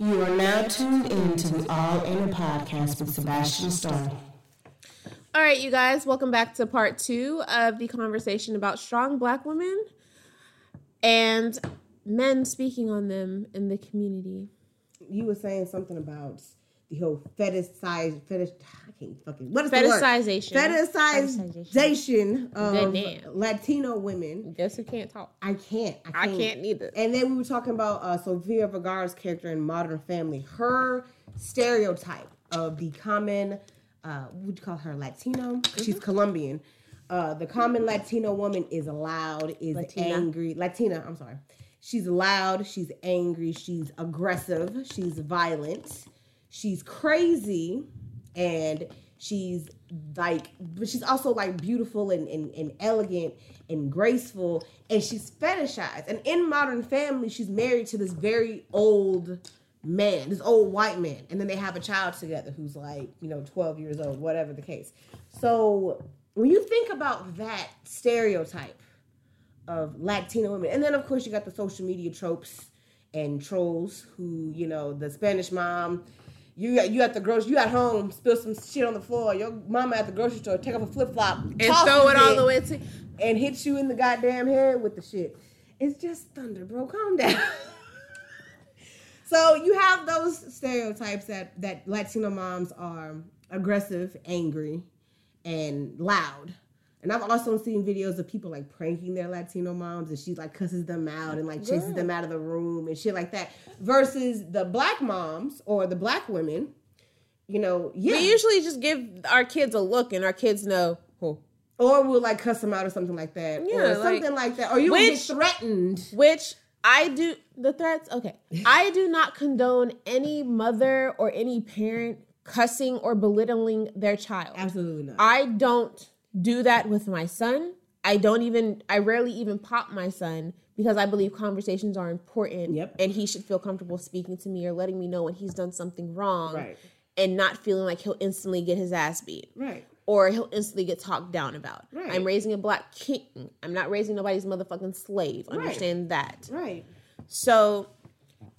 You are now tuned in to the All In a podcast with Sebastian Starr. All right, you guys, welcome back to part two of the conversation about strong black women and men speaking on them in the community. You were saying something about the whole fetish size fetish I can't fucking what is Fetishization. the word? Fetishization of Latino women. Guess who can't talk? I can't. I I can't. can't neither. And then we were talking about uh, Sofia Vergara's character in Modern Family. Her stereotype of the common, uh, what would you call her, Latino? She's Colombian. Uh, the common Latino woman is loud, is Latina. angry. Latina, I'm sorry. She's loud, she's angry, she's aggressive, she's violent, she's crazy, and she's like, but she's also like beautiful and, and, and elegant and graceful, and she's fetishized. And in Modern Family, she's married to this very old man, this old white man, and then they have a child together who's like, you know, 12 years old, whatever the case. So when you think about that stereotype of Latino women, and then of course you got the social media tropes and trolls who, you know, the Spanish mom. You you at the grocery, you at home, spill some shit on the floor. Your mama at the grocery store, take off a flip flop And throw it all the way to. and hit you in the goddamn head with the shit. It's just thunder, bro. Calm down. so you have those stereotypes that that Latino moms are aggressive, angry, and loud. And I've also seen videos of people like pranking their Latino moms, and she like cusses them out and like chases Girl. them out of the room and shit like that. Versus the black moms or the black women, you know, yeah, We usually just give our kids a look and our kids know. Oh. or we'll like cuss them out or something like that, Yeah, or something like that, or you will get Which- threatened. Which I do the threats. Okay, I do not condone any mother or any parent cussing or belittling their child. Absolutely not. I don't do that with my son. I don't even. I rarely even pop my son because I believe conversations are important. Yep. And he should feel comfortable speaking to me or letting me know when he's done something wrong. Right. And not feeling like he'll instantly get his ass beat right. or he'll instantly get talked down about. Right. I'm raising a black king. I'm not raising nobody's motherfucking slave. Understand that. Right. So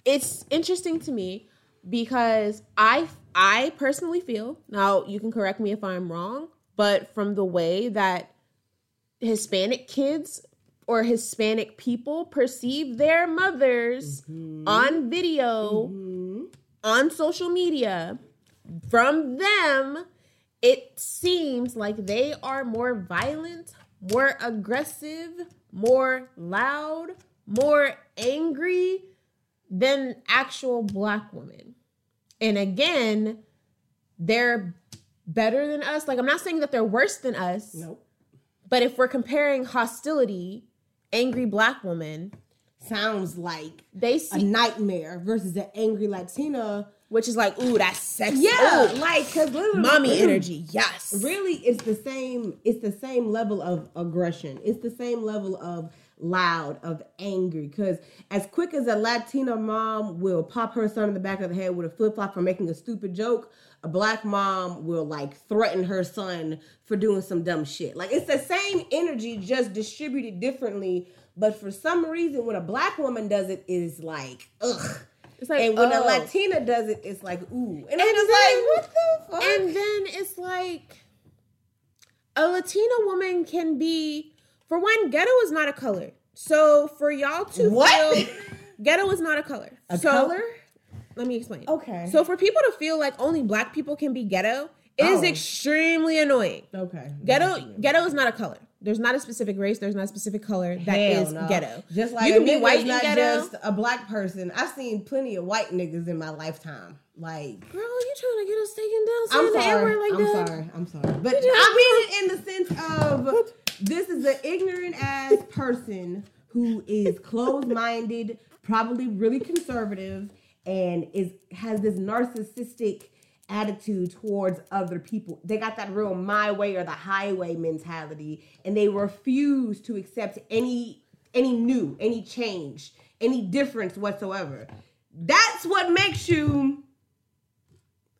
it's interesting to me because I I personally feel now you can correct me if I'm wrong, but from the way that Hispanic kids or Hispanic people perceive their mothers mm-hmm. on video, mm-hmm. on social media, from them, it seems like they are more violent, more aggressive, more loud, more angry than actual black women. And again, they're better than us. Like, I'm not saying that they're worse than us, Nope. but if we're comparing hostility, angry black woman, Sounds like they a nightmare versus an angry Latina. which is like, ooh, that's sexy. Yeah, Ooh, like because mommy energy. Yes. Really, it's the same. It's the same level of aggression. It's the same level of loud, of angry. Because as quick as a Latina mom will pop her son in the back of the head with a flip flop for making a stupid joke, a black mom will like threaten her son for doing some dumb shit. Like it's the same energy, just distributed differently. But for some reason, when a black woman does it, it is like ugh. It's like, and when a oh. Latina does it, it's like ooh. And, I'm And just then- like, what the fuck? And then it's like a Latina woman can be, for one, ghetto is not a color. So for y'all to What? feel ghetto is not a color. A so, color? Let me explain. Okay. So for people to feel like only black people can be ghetto, it is Oh. extremely annoying. okay. Ghetto ghetto is not a color. There's not a specific race. There's not a specific color that Hell is no. ghetto. Just like you can a be white is not ghetto. just a black person. I've seen plenty of white niggas in my lifetime. Like Girl, you trying to get us taken down? I'm sorry. Like I'm that? sorry. I'm sorry. But I mean it in the sense of this is an ignorant ass person who is closed minded, probably really conservative, and is has this narcissistic attitude towards other people. They got that real my way or the highway mentality, and they refuse to accept any any new, any change, any difference whatsoever. That's what makes you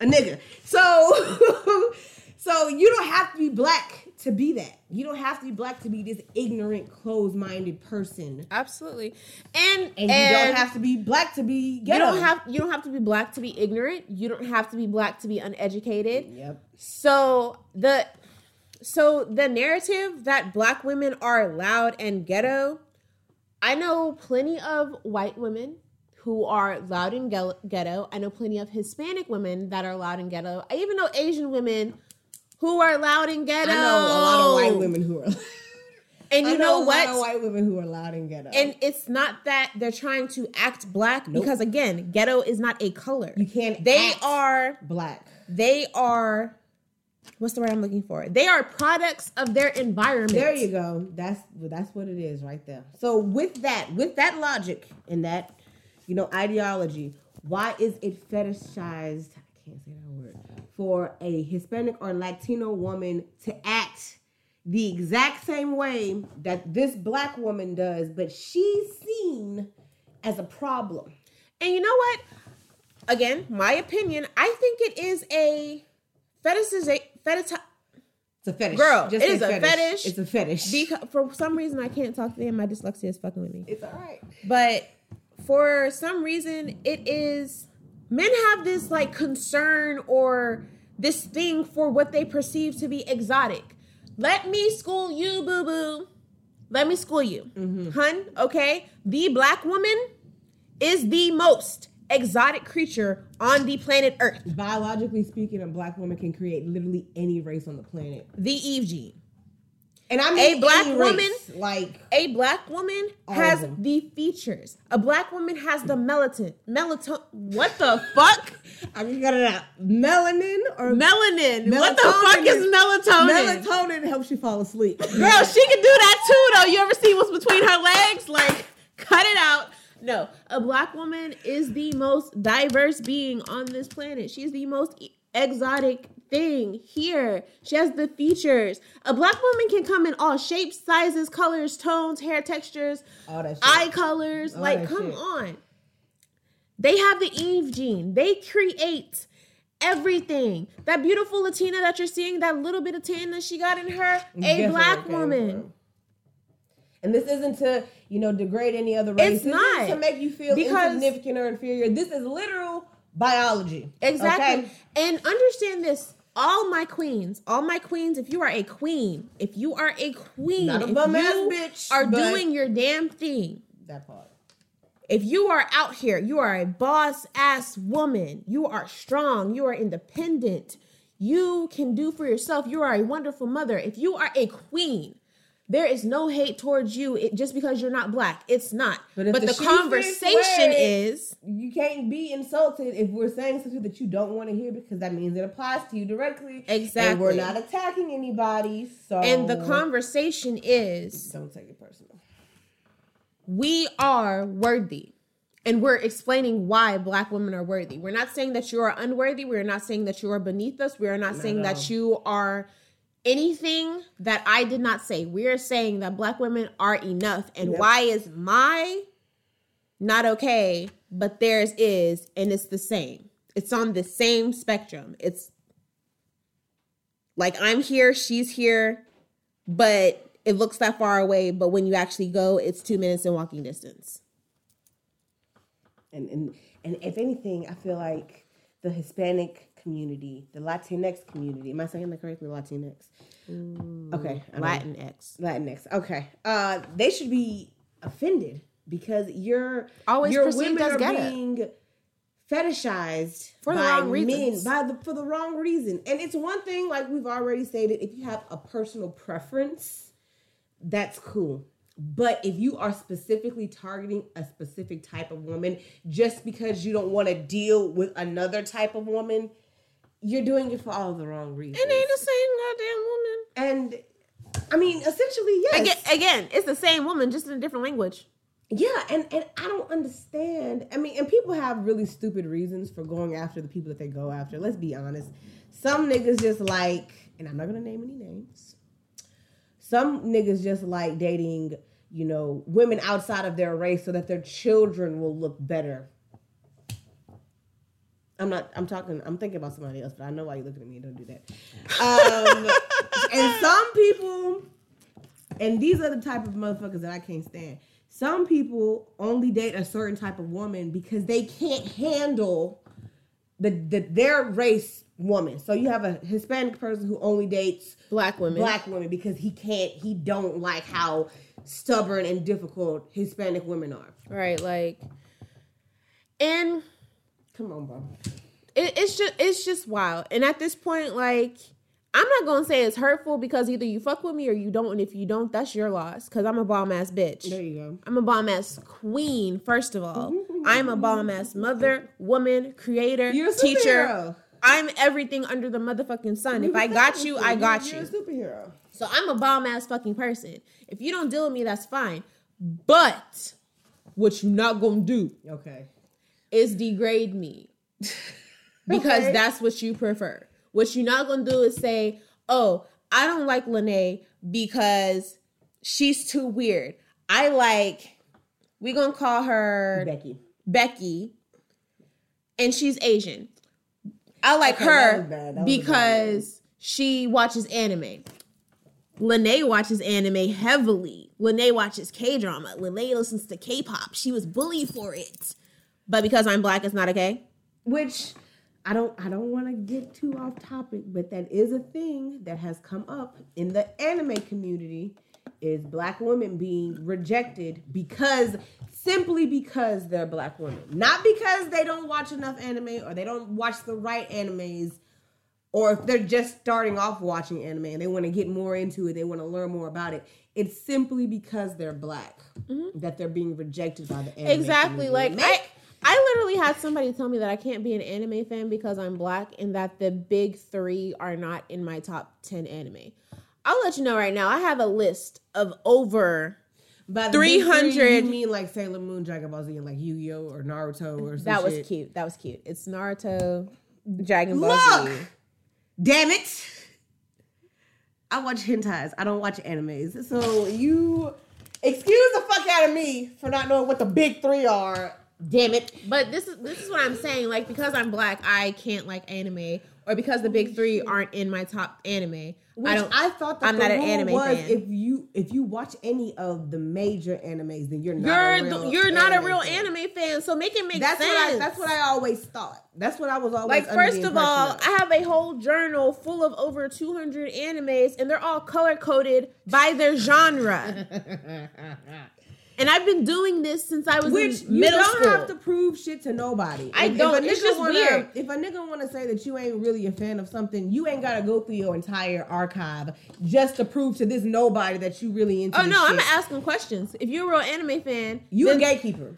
a nigga. So So you don't have to be black to be that. You don't have to be black to be this ignorant, closed-minded person. Absolutely. And And, you don't have to be black to be ghetto. you don't have you don't have to be black to be ignorant. You don't have to be black to be uneducated. Yep. So the so the narrative that black women are loud and ghetto, I know plenty of white women who are loud and ghetto. I know plenty of Hispanic women that are loud and ghetto. I even know Asian women who are loud and ghetto. I know a lot of white women who are. And you I know, a what? lot of white women who are loud and ghetto. and it's not that they're trying to act black Nope. because again, ghetto is not a color. you can't. They act are black. they are what's the word I'm looking for? They are products of their environment. There you go. That's that's what it is right there. So with that, with that logic and that, you know, ideology, why is it fetishized? I can't say that for a Hispanic or Latino woman to act the exact same way that this black woman does, but she's seen as a problem. And you know what? Again, my opinion, I think it is a fetishiza- fetish It's a fetish, Girl, Just it is a fetish. It's a fetish. because for some reason I can't talk today and my dyslexia is fucking with me. it's all right. But for some reason, it is men have this like concern or this thing for what they perceive to be exotic. Let me school you, boo boo. Let me school you, mm-hmm. hun. Okay, the black woman is the most exotic creature on the planet Earth. Biologically speaking, a black woman can create literally any race on the planet. The Eve gene. And I mean A black woman- race, like A black woman has the features. A black woman has the melatonin. Melatonin. What the fuck? I can get it out. Melanin or Melanin. What the fuck is melatonin? melatonin helps you fall asleep. Girl, she can do that too, though. You ever see what's between her legs? Like, cut it out. No, a black woman is the most diverse being on this planet. She's the most exotic thing here. She has the features. A black woman can come in all shapes, sizes, colors, tones, hair textures, All that shit. eye colors. All like, come shit. on. They have the Eve gene. They create everything. That beautiful Latina that you're seeing, that little bit of tan that she got in her, a where black woman. from. And this isn't to, you know, degrade any other race. It's This not. to make you feel Because- insignificant or inferior. This is literal biology. Exactly. okay? And understand this. All my queens, all my queens, if you are a queen, if you are a queen, Not a if bum ass you bitch, are doing your damn thing, That part. if you are out here, you are a boss ass woman, you are strong, you are independent, you can do for yourself, you are a wonderful mother. If you are a queen, there is no hate towards you it, just because you're not black. It's not. But But, the the conversation is You can't be insulted if we're saying something that you don't want to hear because that means it applies to you directly. Exactly. And we're not attacking anybody. So and the conversation is don't take it personal. we are worthy. And we're explaining why black women are worthy. We're not saying that you are unworthy. We're not saying that you are beneath us. We are not saying that you are anything that I did not say. We are saying that black women are enough. And Yep. why is my not okay, but theirs is, and it's the same. It's on the same spectrum. It's like I'm here, she's here, but it looks that far away. But when you actually go, it's two minutes in walking distance. And and and if anything, I feel like the Hispanic community, the Latinx community. Am I saying that correctly? Latinx. Okay, I don't know. Latinx. Latinx. Okay. Uh, they should be offended because you're Always your women are being fetishized For the by wrong reasons. men by the for the wrong reason. And it's one thing, like we've already stated, if you have a personal preference, that's cool. But if you are specifically targeting a specific type of woman just because you don't want to deal with another type of woman, you're doing it for all the wrong reasons. It ain't the same goddamn woman. And I mean, essentially, yes. Again, again, it's the same woman, just in a different language. Yeah, and and I don't understand. I mean, and people have really stupid reasons for going after the people that they go after. Let's be honest. Some niggas just like, and I'm not gonna name any names. Some niggas just like dating, you know, women outside of their race so that their children will look better. I'm not. I'm talking. I'm thinking about somebody else, but I know why you're looking at me. Don't do that. Um, and some people, and these are the type of motherfuckers that I can't stand. Some people only date a certain type of woman because they can't handle the, the their race woman. So you have a Hispanic person who only dates Black women. black women because he can't. He don't like how stubborn and difficult Hispanic women are. Right, like and Come on, bro. it, it's just it's just wild. And at this point, like I'm not gonna say it's hurtful because either you fuck with me or you don't, and if you don't, that's your loss. Cause I'm a bomb ass bitch. There you go. I'm a bomb ass queen, first of all. I'm a bomb ass mother, woman, creator, You're a teacher. I'm everything under the motherfucking sun. If I got you, I got You're a superhero. So I'm a bomb ass fucking person. If you don't deal with me, that's fine. But what you not gonna do Okay. Is degrade me. because Okay. that's what you prefer. What you're not gonna do is say, Oh, I don't like Lene because she's too weird. I like we're gonna call her Becky. Becky and she's Asian. I like Okay, her bad. That was a bad because she watches anime. Lene watches anime heavily. Lene watches K drama. Lene listens to K pop. She was bullied for it. But because I'm black, it's not okay. Which I don't I don't want to get too off topic, but that is a thing that has come up in the anime community is black women being rejected because simply because they're black women. Not because they don't watch enough anime or they don't watch the right animes or if they're just starting off watching anime and they want to get more into it, they want to learn more about it. It's simply because they're black mm-hmm. that they're being rejected by the anime Exactly. community. Like Make- I, I literally had somebody tell me that I can't be an anime fan because I'm black and that the big three are not in my top ten anime. I'll let you know right now. I have a list of over By the big three, 300 You mean like Sailor Moon, Dragon Ball Z, and like Yu Gi Oh or Naruto or that was shit? cute. That was cute. It's Naruto, Dragon Ball Look! Z. Damn it! I watch hentais. I don't watch animes. So you excuse the fuck out of me for not knowing what the big three are. Damn it! But this is this is what I'm saying. Like because I'm black, I can't like anime, or because the big oh, three aren't in my top anime. Which I don't. I thought that I'm the not an anime was fan. if you if you watch any of the major animes, then you're not. you're a real the- you're not a anime real fan. anime fan, so make it make That's sense. what I. That's what I always thought. That's what I was always Like first of all, impression I have a whole journal full of over 200 animes, and they're all color coded by their genre. and I've been doing this since I was Which in you middle don't have to prove shit to nobody. I If- don't. If a It's nigga just wanna, weird. If a nigga want to say that you ain't really a fan of something, you ain't got to go through your entire archive just to prove to this nobody that you really into. oh no, I'm shit. asking questions. If you're a real anime fan, You then, a gatekeeper.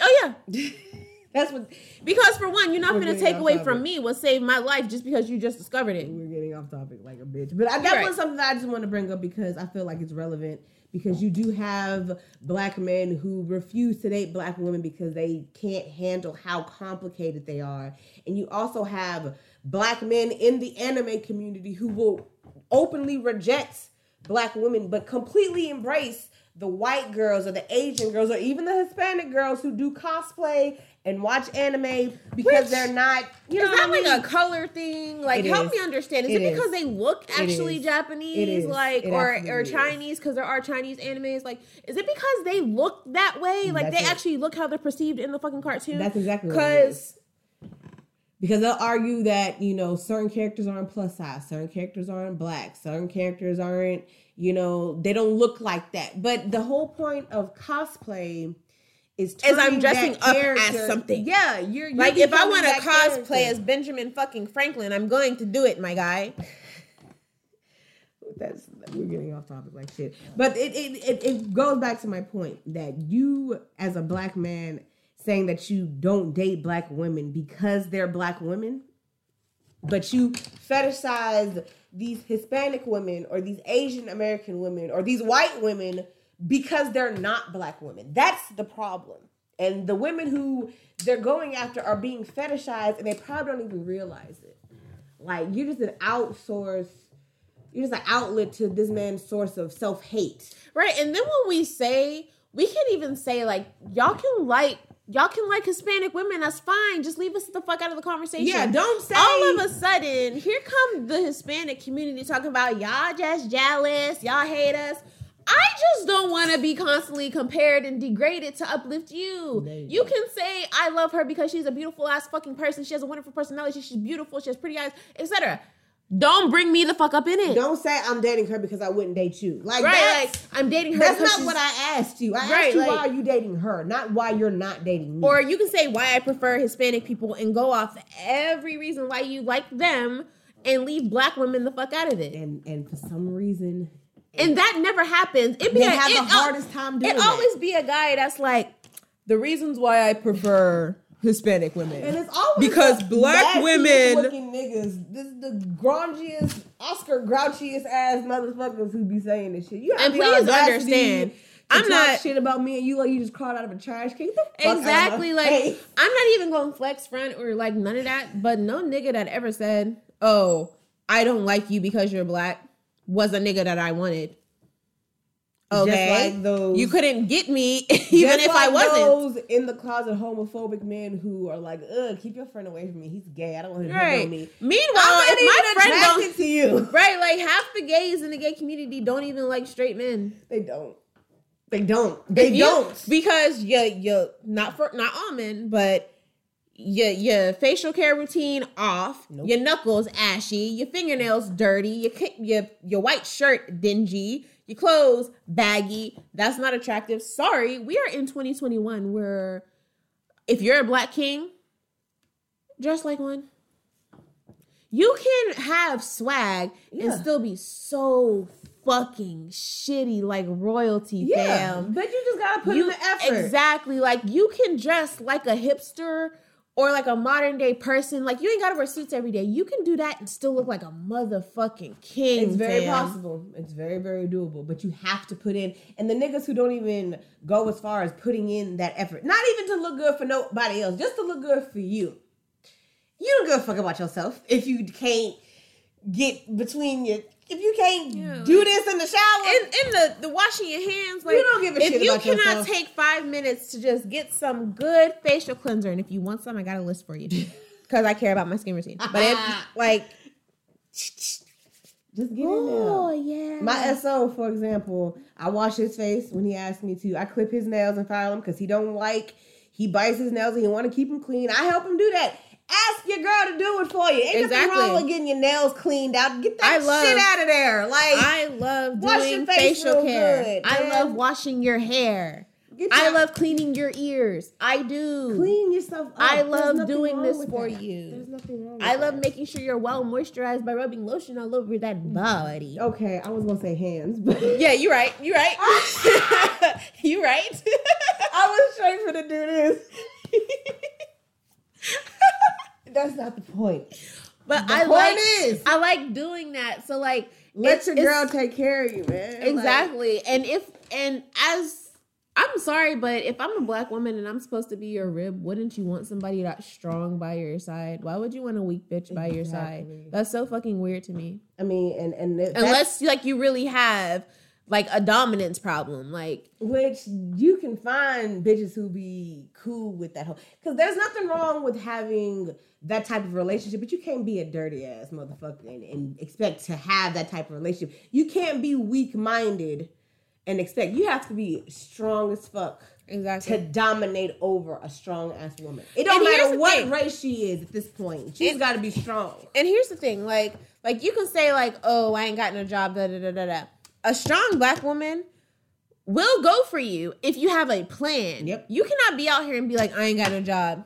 Oh yeah, That's what because for one, you're not going to take away topic. from me what saved my life just because you just discovered it. we're getting off topic like a bitch. But I, that Right. was something that I just want to bring up because I feel like it's relevant. Because you do have black men who refuse to date black women because they can't handle how complicated they are. And you also have black men in the anime community who will openly reject black women but completely embrace the white girls or the Asian girls or even the Hispanic girls who do cosplay and watch anime because Which- they're not, you know, Is that I like a color thing? Like, It help is. me understand. Is It it, because is. they look actually. Japanese, like, or or. Chinese? Because there are Chinese animes. Like, is it because they look that way? Like, That's they it. actually look how they're perceived in the fucking cartoon. That's exactly what it is. because because they'll argue that you know certain characters aren't plus size certain characters aren't black certain characters aren't you know they don't look like that but the whole point of cosplay is As I'm dressing up as something. yeah you're, you're like if I want to cosplay character. as Benjamin fucking Franklin, I'm going to do it, my guy. that's we're getting off topic like shit but it, it it it goes back to my point that you as a black man saying that you don't date black women because they're black women but you fetishize these hispanic women or these asian american women or these white women because they're not black women that's the problem and the women who they're going after are being fetishized and they probably don't even realize it like you're just an outsource you're just an outlet to this man's source of self hate. Right. And then when we say, we can't even say, like, y'all can like y'all can like Hispanic women. That's fine. Just leave us the fuck out of the conversation. Yeah, don't say all of a sudden here come the Hispanic community talking about y'all just jealous, y'all hate us. I just don't want to be constantly compared and degraded to uplift you. You You can say I love her because she's a beautiful ass fucking person. She has a wonderful personality. She's beautiful. She has pretty eyes, etc. Don't bring me the fuck up in it. Don't say I'm dating her because I wouldn't date you. Like right? that's, Like I'm dating her. that's not what I asked you. I Right, asked you like- why are you dating her, not why you're not dating me. Or you can say why I prefer Hispanic people and go off every reason why you like them and leave black women the fuck out of it. and and for some reason And that never happens. It be a, have it the hardest time doing It that. always be a guy that's like the reasons why I prefer Hispanic women. And it's always Because the black nastiest women- looking niggas. This is the grungiest, Oscar grouchiest ass motherfuckers who be saying this shit. You have And please understand, to I'm not- shit about me, and you like you just crawled out of a trash can. The fuck out of exactly like face. I'm not even going flex front or like none of that. But no nigga that ever said, "Oh, I don't like you because you're black," was a nigga that I wanted. Okay, like those- you couldn't get me even if I wasn't. those in the closet homophobic men who are like, ugh, keep your friend away from me. He's gay. I don't want him to Right. know me. Meanwhile, if my friend don't, to you. right, like half the gays in the gay community don't even like straight men. They don't. They don't. They you- don't. because you you not for not all men, but your your facial care routine off, Nope. your knuckles ashy, your fingernails dirty, your your your white shirt dingy, your clothes baggy. That's not attractive. Sorry, we are in 2021 where if you're a black king, dress like one. You can have swag and still be so fucking shitty like royalty, Yeah. fam. But you just gotta put in the effort. Exactly. Like you can dress like a hipster or like a modern day person. Like you ain't gotta wear suits every day. You can do that and still look like a motherfucking king. It's very fam. possible. It's very, very doable. But you have to put in, and the niggas who don't even go as far as putting in that effort, not even to look good for nobody else, just to look good for you. You don't give a fuck about yourself if you can't get between your, if you can't Yeah. do this in the shower. In, in the, the washing your hands, like You don't give a if shit you about cannot yourself. take five minutes to just get some good facial cleanser, and if you want some, I got a list for you because I care about my skin routine. But if like, just get in there. oh yeah, My SO, for example, I wash his face when he asks me to. I clip his nails and file them because he don't like. He bites his nails and he want to keep them clean. I help him do that. Ask your girl to do it for you. Ain't Exactly. nothing wrong with getting your nails cleaned out. Get that I love- shit out of there. Like I love Wash doing your face facial real care. good, I love washing your hair. get I love cleaning your ears. I do. clean yourself. Up. I love doing this for that. you. There's nothing wrong. With I love that. making sure you're well moisturized by rubbing lotion all over that mm. body. Okay, I was gonna say hands, but Yeah, you're right. You're right. you're right. I was trying for to do this. That's not the point. but The I point like is- I like doing that. So like Let your girl take care of you, man. Like, Exactly. and if and as I'm sorry, but if I'm a black woman and I'm supposed to be your rib, wouldn't you want somebody that strong by your side? Why would you want a weak bitch by your side? That's so fucking weird to me. I mean, and and Unless like you really have like a dominance problem, like which you can find bitches who be cool with that whole because there's nothing wrong with having that type of relationship, but you can't be a dirty ass motherfucker and, and expect to have that type of relationship. You can't be weak minded and expect you have to be strong as fuck exactly. to dominate over a strong ass woman. It don't matter what thing. race she is at this point. She's got to be strong. And here's the thing, like, like you can say like, "Oh, I ain't got no job." Da da da da da. A strong black woman will go for you if you have a plan. Yep. You cannot be out here and be like, "I ain't got no job,"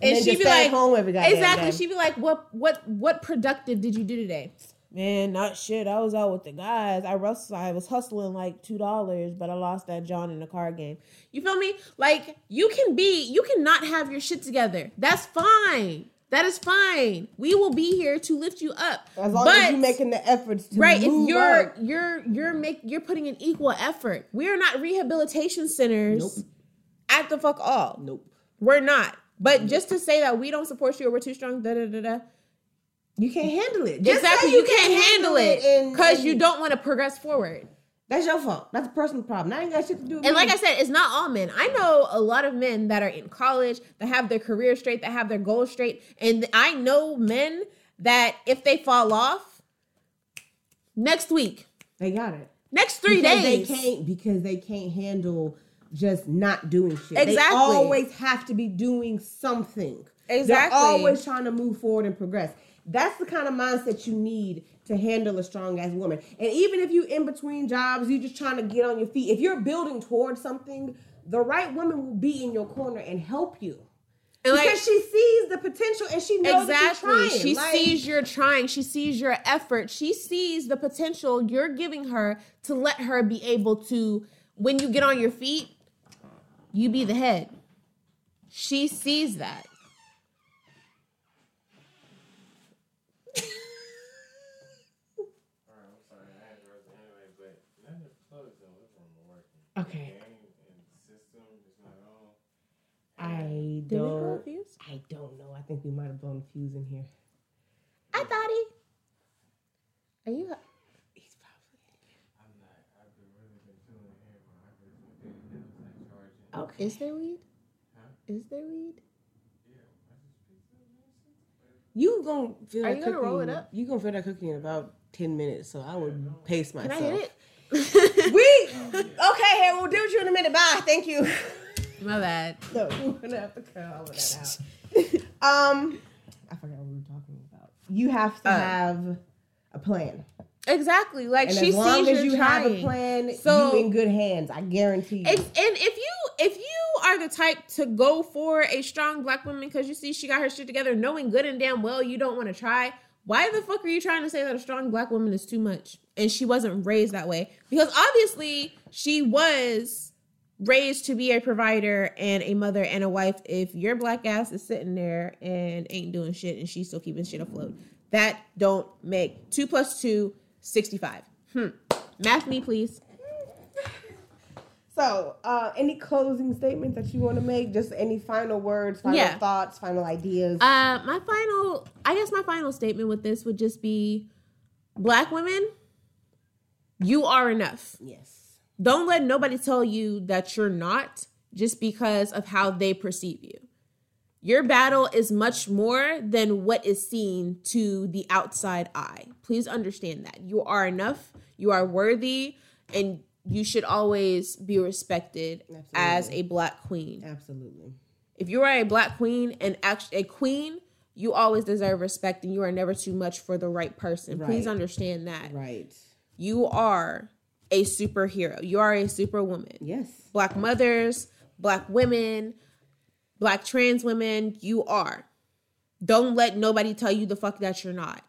And, then she'd be like, home every goddamn exactly. day. She'd be like, "What, what, what productive did you do today?" Man, not shit. I was out with the guys. I rustled, I was hustling like two dollars, but I lost that John in the card game. You feel me? Like you can be, you cannot have your shit together. That's fine. That is fine. We will be here to lift you up. as long but, as you're making the efforts to right, move if you're up. you're you're make you're putting an equal effort. We are not rehabilitation centers Nope. at the fuck all. Nope. We're not. But just to say that we don't support you or we're too strong, da da da da. You can't handle it. Just Exactly, say you, can't handle it because you don't want to progress forward. That's your fault. That's a personal problem. That ain't got shit to do with And me. like I said, it's not all men. I know a lot of men that are in college, that have their career straight, that have their goals straight. And I know men that if they fall off, next week, they got it. next three because days. They can't because they can't handle just not doing shit. Exactly. They always have to be doing something. Exactly. They're always trying to move forward and progress. That's the kind of mindset you need to handle a strong ass woman. And even if you in between jobs, you're just trying to get on your feet. If you're building towards something, the right woman will be in your corner and help you. And like- because she sees the potential and she knows Exactly. you're trying. She Like, sees you're trying. She sees your effort. She sees the potential you're giving her to let her be able to, when you get on your feet, you be the head. She sees that. Alright, I'm sorry, I had to rush it anyway, but none of the plugs in this room are working. Okay. Game and system is not on. I Did we blow don't a fuse? I don't know. I think we might have blown a fuse in here. I thought he. Are you? He's probably I'm not, I've been really been feeling here, but I just been it was like charging. Okay. Is there weed? Huh? Is there weed? Yeah, I just picked up medicine. You gonna feel Are that you gonna roll it up? You gonna feel that cookie in about ten minutes, so I would pace myself. Can myself. I hit it? We okay. Hey, we'll deal with you in a minute. Bye. Thank you. My bad. No, we're gonna have to cut all of that out. um, I forgot what we were talking about. You have to Uh, have a plan, Exactly. Like and she as long sees as you're you have a plan, So- you in good hands. I guarantee you. It's, and if you if you are the type to go for a strong black woman because you see she got her shit together, knowing good and damn well you don't want to try, why the fuck are you trying to say that a strong black woman is too much? And she wasn't raised that way because obviously she was raised to be a provider and a mother and a wife. If your black ass is sitting there and ain't doing shit and she's still keeping shit afloat, that don't make two plus two 65. Hmm. Math me, please. So, uh, any closing statements that you want to make? Just any final words, final Yeah. thoughts, final ideas? Uh, my final, I guess my final statement with this would just be black women, you are enough. yes. Don't let nobody tell you that you're not just because of how they perceive you. Your battle is much more than what is seen to the outside eye. Please understand that. You are enough, you are worthy, and you should always be respected as a black queen. Absolutely. If you are a black queen and actually a queen, you always deserve respect and you are never too much for the right person. Please understand that. Right. You are a superhero. You are a superwoman. Yes. Black mothers, black women, black trans women, you are. Don't let nobody tell you the fuck that you're not.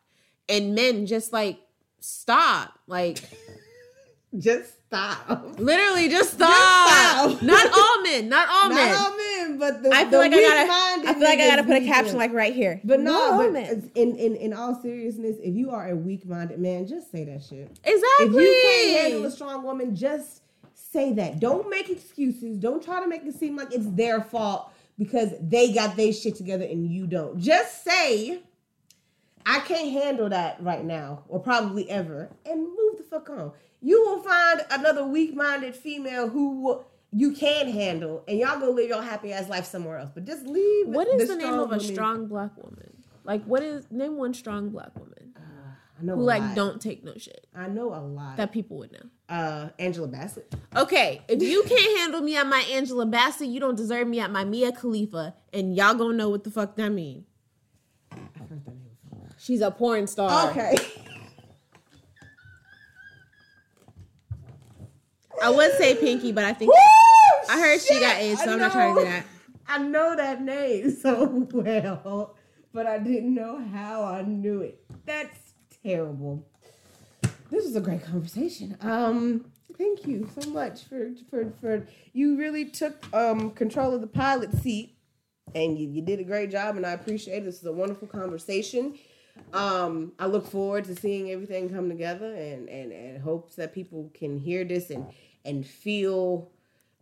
And men just like stop. Like Just stop. literally just stop. stop. Not all men, not all men. Not all men, but the I feel the like I gotta I feel like I gotta put a caption like right here. But no, but in, in in all seriousness, if you are a weak-minded man, just say that shit. Exactly. If you can't handle a strong woman, just say that. Don't make excuses. Don't try to make it seem like it's their fault because they got their shit together and you don't. Just say, I can't handle that right now, or probably ever, and move the fuck on. You will find another weak-minded female who you can handle, and y'all go live your happy ass life somewhere else. But just leave. What is the, name of a woman- strong black woman? Like what is name one strong black woman I know who like lot. don't take no shit I know a lot. that people would know. uh, Angela Bassett. Okay, if you can't handle me at my Angela Bassett, you don't deserve me at my Mia Khalifa, and y'all gonna know what the fuck that mean. I've heard that name before. She's a porn star. Okay. I would say Pinky, but I think I heard she got AIDS, so I'm not trying to do that. I know that name so well, but I didn't know how I knew it. That's terrible. This was a great conversation. Um, thank you so much for for for you really took um control of the pilot seat, and you, you did a great job, and I appreciate it. This is a wonderful conversation. Um, I look forward to seeing everything come together, and and and hopes that people can hear this and and feel,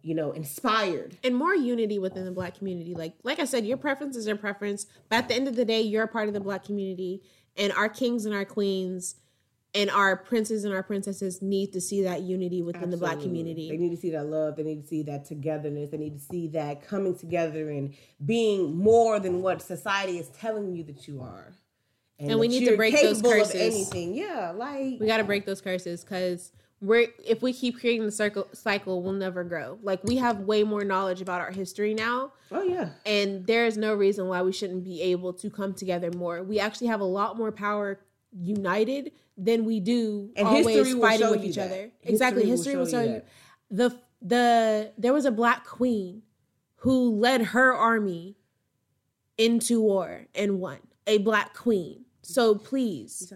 you know, inspired. and more unity within the black community. Like like I said, your preference is your preference, but at the end of the day, you're a part of the black community, and our kings and our queens and our princes and our princesses need to see that unity within the black community. They need to see that love. They need to see that togetherness. They need to see that coming together and being more than what society is telling you that you are. And we need to break those curses. Anything, yeah, like we got to break those curses because we're if we keep creating the circle cycle, we'll never grow. Like we have way more knowledge about our history now, oh yeah, and there is no reason why we shouldn't be able to come together more. We actually have a lot more power united than we do And always history will fighting with each that. other. History exactly, history will show show you you the the there was a black queen who led her army into war and won. A black queen. So please,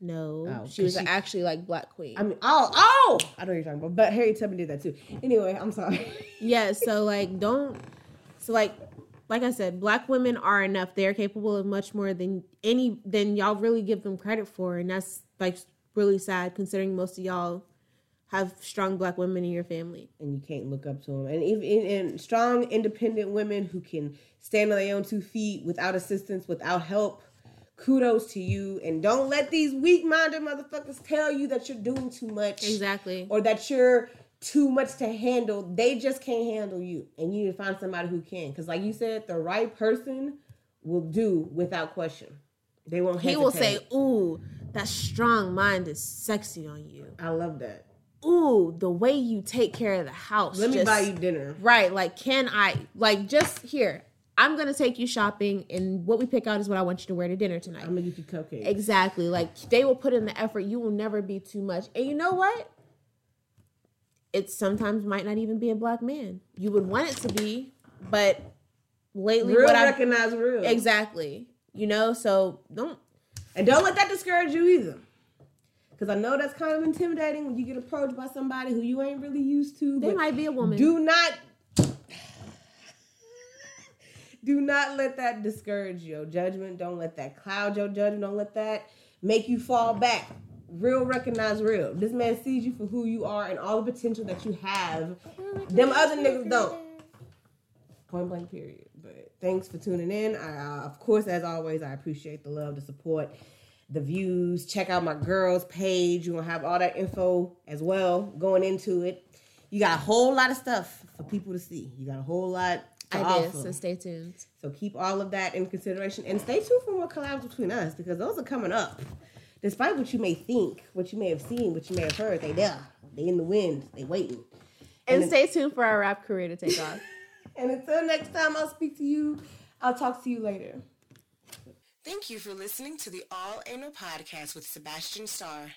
no, Oh, she was she- actually like black queen. I mean, oh, oh, I know what you're talking about, but Harriet Tubman did that too. Anyway, I'm sorry. yeah so like don't so like like i said black women are enough they're capable of much more than any than y'all really give them credit for and that's like really sad considering most of y'all have strong black women in your family and you can't look up to them. And even and strong, independent women who can stand on their own two feet without assistance, without help. Kudos to you, and don't let these weak-minded motherfuckers tell you that you're doing too much, exactly or that you're too much to handle. They just can't handle you, and you need to find somebody who can. Because, like you said, the right person will do without question. They won't. he will say hesitate. ooh that strong mind is sexy on you "I love that. ooh the way you take care of the house Let me just- buy you dinner." Right. Like, can I, like, just here, I'm to take you shopping, and what we pick out is what I want you to wear to dinner tonight. I'm gonna get you cupcakes. Exactly. Like, they will put in the effort. You will never be too much. And you know what? It sometimes might not even be a black man. You would want it to be, but lately, real what I. recognize real. Exactly. You know, so don't. And don't let that discourage you either. Because I know that's kind of intimidating when you get approached by somebody who you ain't really used to. They might be a woman. Do not. Do not let that discourage your judgment. Don't let that cloud your judgment. Don't let that make you fall back. Real recognize real. This man sees you for who you are and all the potential that you have. Them other niggas don't. Point blank, period. But thanks for tuning in. I, uh, of course, as always, I appreciate the love, the support, the views. Check out my girls' page. You're gonna have all that info as well going into it. You got a whole lot of stuff for people to see. You got a whole lot to I offer. did, so stay tuned. So keep all of that in consideration and stay tuned for more collabs between us because those are coming up. Despite what you may think, what you may have seen, what you may have heard, they there. They in the wind. They waiting. And And stay tuned for our rap career to take off. And until next time, I'll speak to you. I'll talk to you later. Thank you for listening to the All Anal Podcast with Sebastian Starr.